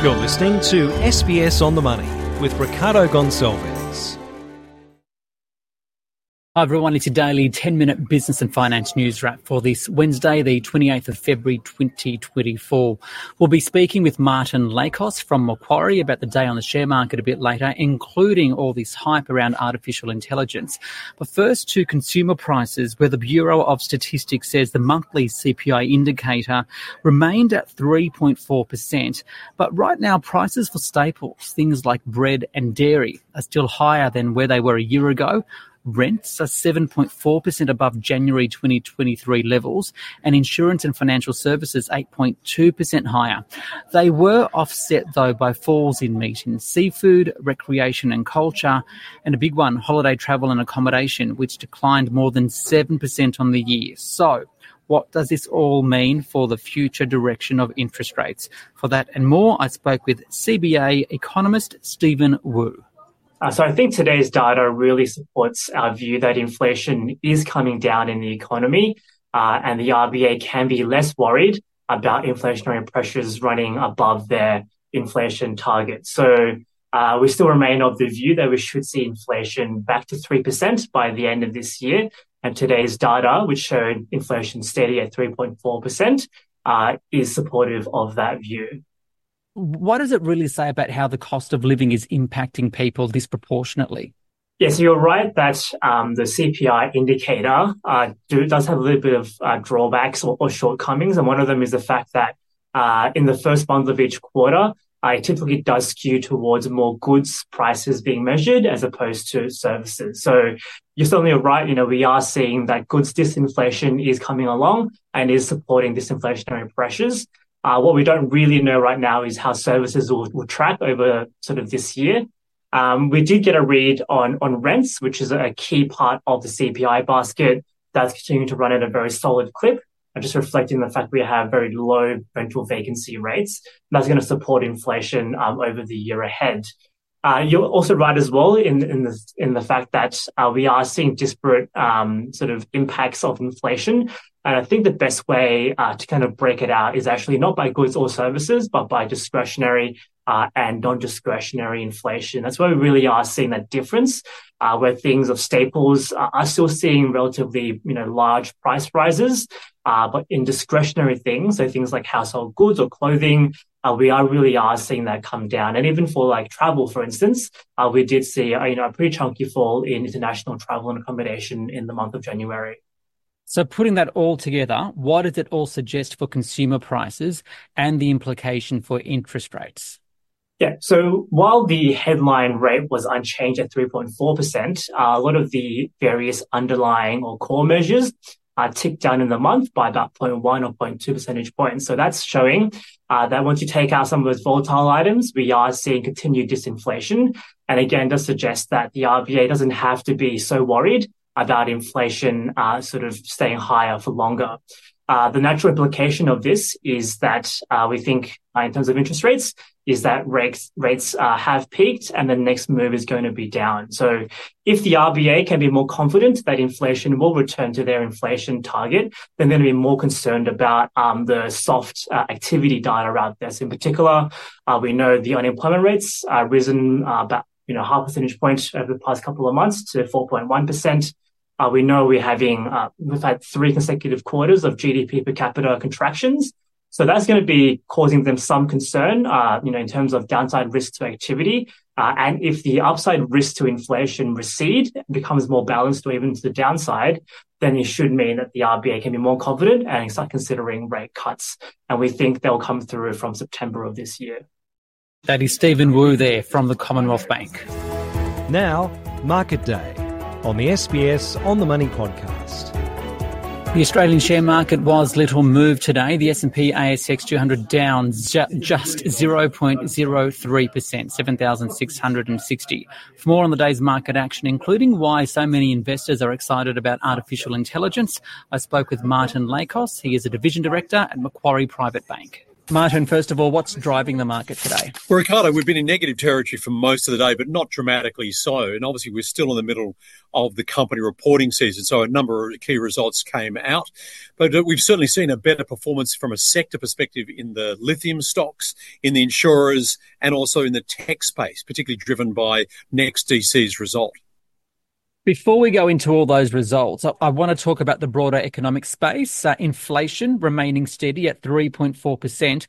You're listening to SBS on the Money with Ricardo Gonçalves. Hi everyone, it's your daily 10 minute business and finance news wrap for this Wednesday, the 28th of February 2024. We'll be speaking with Martin Lakos from Macquarie about the day on the share market a bit later, including all this hype around artificial intelligence. But first to consumer prices, where the Bureau of Statistics says the monthly CPI indicator remained at 3.4%. But right now, prices for staples, things like bread and dairy, are still higher than where they were a year ago Rents are 7.4% above January 2023 levels, and insurance and financial services 8.2% higher. They were offset, though, by falls in meat and seafood, recreation and culture, and a big one, holiday travel and accommodation, which declined more than 7% on the year. So, what does this all mean for the future direction of interest rates? For that and more, I spoke with CBA economist Stephen Wu. Uh, so I think today's data really supports our view that inflation is coming down in the economy, uh, and the RBA can be less worried about inflationary pressures running above their inflation target. So uh, we still remain of the view that we should see inflation back to 3% by the end of this year. And today's data, which showed inflation steady at 3.4%, uh, is supportive of that view what does it really say about how the cost of living is impacting people disproportionately? Yes, you're right that um, the CPI indicator uh, do, does have a little bit of uh, drawbacks or, or, shortcomings, and one of them is the fact that uh, in the first month of each quarter, uh, it typically does skew towards more goods prices being measured as opposed to services. So you're certainly right. You know, we are seeing that goods disinflation is coming along and is supporting disinflationary pressures. Uh, what we don't really know right now is how services will, will track over sort of this year. Um, we did get a read on, on rents, which is a key part of the CPI basket that's continuing to run at a very solid clip. And just reflecting the fact we have very low rental vacancy rates. That's going to support inflation um, over the year ahead. Uh, you're also right as well in, in the in the fact that uh, we are seeing disparate um, sort of impacts of inflation and I think the best way uh, to kind of break it out is actually not by goods or services, but by discretionary uh, and non-discretionary inflation. That's where we really are seeing that difference, uh, where things of staples are still seeing relatively, you know, large price rises, uh, but in discretionary things, so things like household goods or clothing, uh, we are really are seeing that come down. And even for like travel, for instance, uh, we did see, you know, a pretty chunky fall in international travel and accommodation in the month of January. So, putting that all together, what does it all suggest for consumer prices and the implication for interest rates? Yeah, so while the headline rate was unchanged at 3.4%, uh, a lot of the various underlying or core measures uh, ticked down in the month by about 0.1 or 0.2 percentage points. So that's showing uh, that once you take out some of those volatile items, we are seeing continued disinflation. And again, does suggest that the RBA doesn't have to be so worried about inflation uh, sort of staying higher for longer. Uh, the natural implication of this is that uh, we think, uh, in terms of interest rates, is that rates rates uh, have peaked and the next move is going to be down. So, if the RBA can be more confident that inflation will return to their inflation target, then they're going to be more concerned about um, the soft uh, activity data there. So, in particular, we know the unemployment rates risen about you know half percentage point over the past couple of months to 4.1 percent. Uh, we know we're having, uh, we've had three consecutive quarters of GDP per capita contractions. So that's going to be causing them some concern, uh, you know, in terms of downside risk to activity. Uh, and if the upside risk to inflation recede, becomes more balanced or even to the downside, then it should mean that the RBA can be more confident and start considering rate cuts. And we think they'll come through from September of this year. That is Stephen Wu there from the Commonwealth Bank. Now, Market Day on the SBS On the Money podcast. The Australian share market was little moved today. The S&P ASX 200 down ju- just 0.03%, 7,660. For more on the day's market action, including why so many investors are excited about artificial intelligence, I spoke with Martin Lakos. He is a division director at Macquarie Private Bank. Martin, first of all, what's driving the market today? Well, Ricardo, we've been in negative territory for most of the day, but not dramatically so. And obviously, we're still in the middle of the company reporting season, so a number of key results came out. But uh, we've certainly seen a better performance from a sector perspective in the lithium stocks, in the insurers, and also in the tech space, particularly driven by NextDC's result. Before we go into all those results, I, I want to talk about the broader economic space. Uh, inflation remaining steady at 3.4%.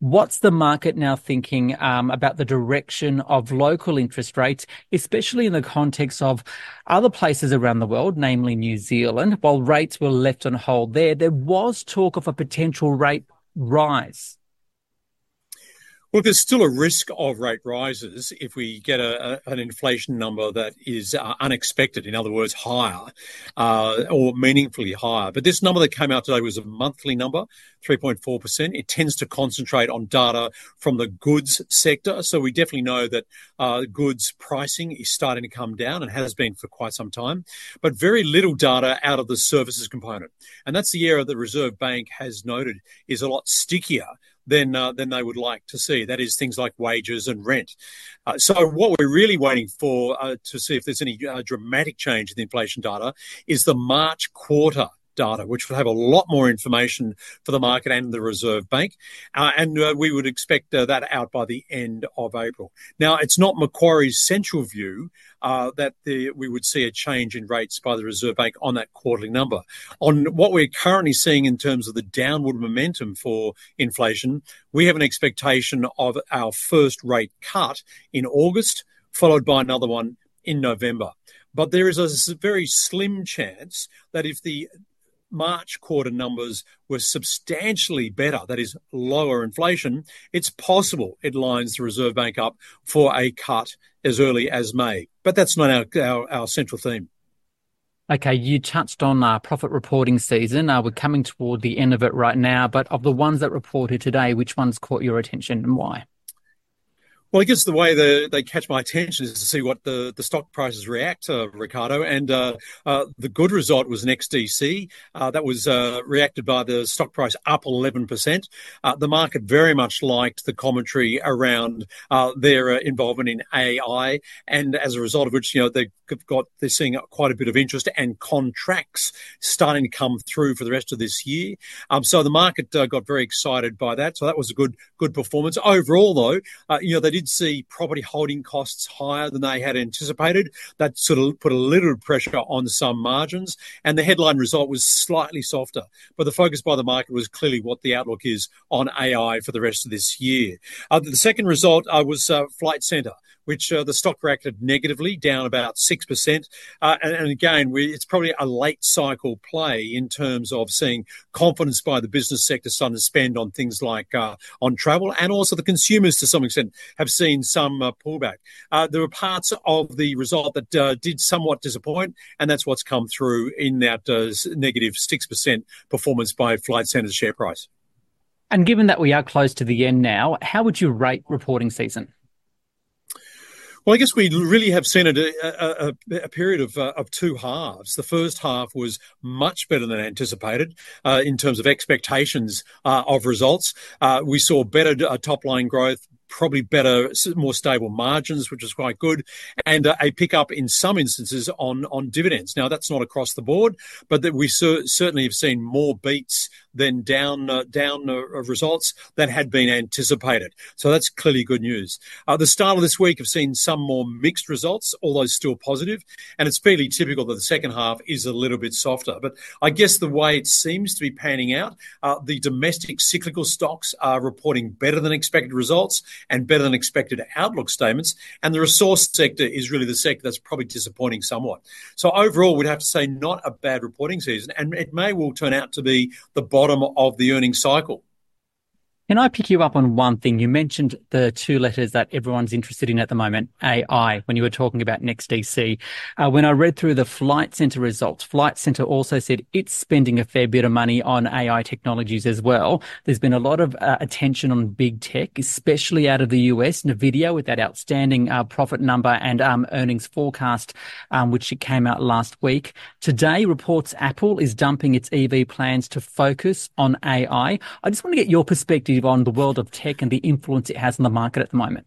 What's the market now thinking um, about the direction of local interest rates, especially in the context of other places around the world, namely New Zealand? While rates were left on hold there, there was talk of a potential rate rise. Well, there's still a risk of rate rises if we get a, a, an inflation number that is uh, unexpected, in other words, higher uh, or meaningfully higher. But this number that came out today was a monthly number, 3.4%. It tends to concentrate on data from the goods sector. So we definitely know that uh, goods pricing is starting to come down and has been for quite some time, but very little data out of the services component. And that's the area the Reserve Bank has noted is a lot stickier than uh, than they would like to see. That is things like wages and rent. Uh, so what we're really waiting for uh, to see if there's any uh, dramatic change in the inflation data is the March quarter data, which will have a lot more information for the market and the Reserve Bank. Uh, and uh, we would expect uh, that out by the end of April. Now, it's not Macquarie's central view uh, that the, we would see a change in rates by the Reserve Bank on that quarterly number. On what we're currently seeing in terms of the downward momentum for inflation, we have an expectation of our first rate cut in August, followed by another one in November. But there is a very slim chance that if the March quarter numbers were substantially better, that is, lower inflation, it's possible it lines the Reserve Bank up for a cut as early as May. But that's not our, our, our central theme. Okay, you touched on uh, profit reporting season. Uh, we're coming toward the end of it right now, but of the ones that reported today, which ones caught your attention and why? Well, I guess the way the, they catch my attention is to see what the, the stock prices react, uh, Ricardo. And uh, uh, the good result was NextDC. Uh, that was uh, reacted by the stock price up 11%. Uh, the market very much liked the commentary around their involvement in AI. And as a result of which, you know, they've got, they're seeing quite a bit of interest and contracts starting to come through for the rest of this year. Um, so the market got very excited by that. So that was a good, good performance. Overall, though, you know, they did did see property holding costs higher than they had anticipated. That sort of put a little pressure on some margins, and the headline result was slightly softer. But the focus by the market was clearly what the outlook is on AI for the rest of this year. Uh, the second result uh, was uh, Flight Centre which uh, the stock reacted negatively, down about 6%. Uh, and, and, again, we, it's probably a late cycle play in terms of seeing confidence by the business sector starting to spend on things like uh, on travel and also the consumers to some extent have seen some uh, pullback. Uh, there were parts of the result that uh, did somewhat disappoint, and that's what's come through in that negative 6% performance by Flight Centre's share price. And given that we are close to the end now, how would you rate reporting season? Well, I guess we really have seen a, a, a period of, uh, of two halves. The first half was much better than anticipated uh, in terms of expectations uh, of results. Uh, we saw better uh, top line growth, probably better, more stable margins, which is quite good, and uh, a pickup in some instances on on dividends. Now that's not across the board, but that we cer- certainly have seen more beats than down uh, down uh, results that had been anticipated. So that's clearly good news. Uh, the start of this week have seen some more mixed results, although still positive, and it's fairly typical that the second half is a little bit softer. But I guess the way it seems to be panning out, uh, the domestic cyclical stocks are reporting better than expected results and better than expected outlook statements. And the resource sector is really the sector that's probably disappointing somewhat. So overall, we'd have to say not a bad reporting season, and it may well turn out to be the bottom of the earnings cycle. Can I pick you up on one thing? You mentioned the two letters that everyone's interested in at the moment, AI, when you were talking about NextDC. Uh, when I read through the Flight Centre results, Flight Centre also said it's spending a fair bit of money on AI technologies as well. There's been a lot of uh, attention on big tech, especially out of the US. NVIDIA with that outstanding uh, profit number and um, earnings forecast, um, which came out last week. Today reports Apple is dumping its EV plans to focus on AI. I just want to get your perspective perspective on the world of tech and the influence it has on the market at the moment?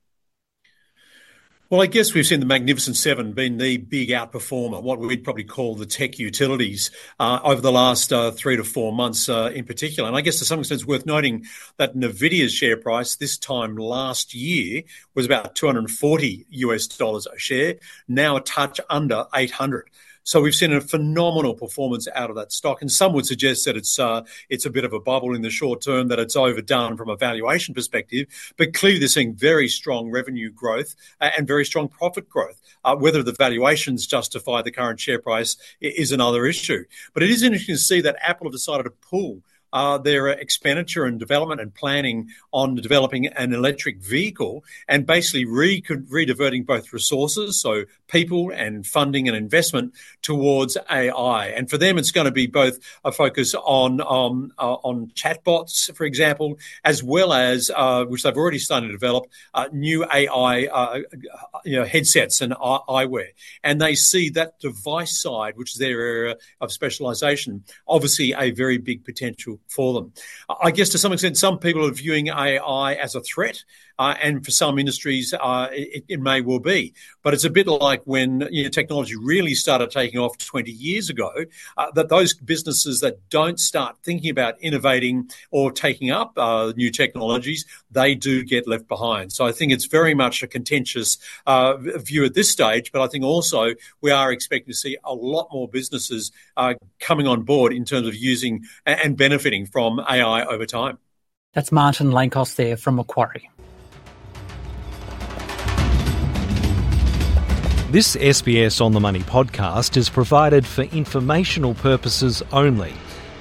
Well, I guess we've seen the Magnificent Seven being the big outperformer, what we'd probably call the tech utilities, uh, over the last uh, three to four months uh, in particular. And I guess to some extent it's worth noting that Nvidia's share price this time last year was about 240 US dollars a share, now a touch under 800. So we've seen a phenomenal performance out of that stock, and some would suggest that it's uh, it's a bit of a bubble in the short term, that it's overdone from a valuation perspective. But clearly, they're seeing very strong revenue growth uh, and very strong profit growth. Uh, whether the valuations justify the current share price is another issue. But it is interesting to see that Apple have decided to pull uh, their expenditure and development and planning on developing an electric vehicle and basically re- rediverting both resources, so people and funding and investment towards AI. And for them, it's going to be both a focus on um, uh, on chatbots, for example, as well as uh, which they've already started to develop uh, new AI uh, you know, headsets and eyewear. And they see that device side, which is their area of specialization, obviously a very big potential for them. I guess to some extent, some people are viewing AI as a threat uh, and for some industries, uh, it, it, may well be. But it's a bit like when you know, technology really started taking off 20 years ago, uh, that those businesses that don't start thinking about innovating or taking up uh, new technologies, they do get left behind. So I think it's very much a contentious uh, view at this stage, but I think also we are expecting to see a lot more businesses uh, coming on board in terms of using and benefiting from AI over time. That's Martin Lakos there from Macquarie. This SBS On the Money podcast is provided for informational purposes only.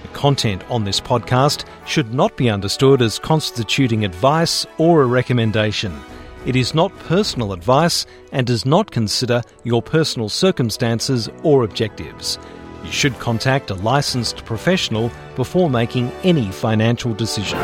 The content on this podcast should not be understood as constituting advice or a recommendation. It is not personal advice and does not consider your personal circumstances or objectives. You should contact a licensed professional before making any financial decision.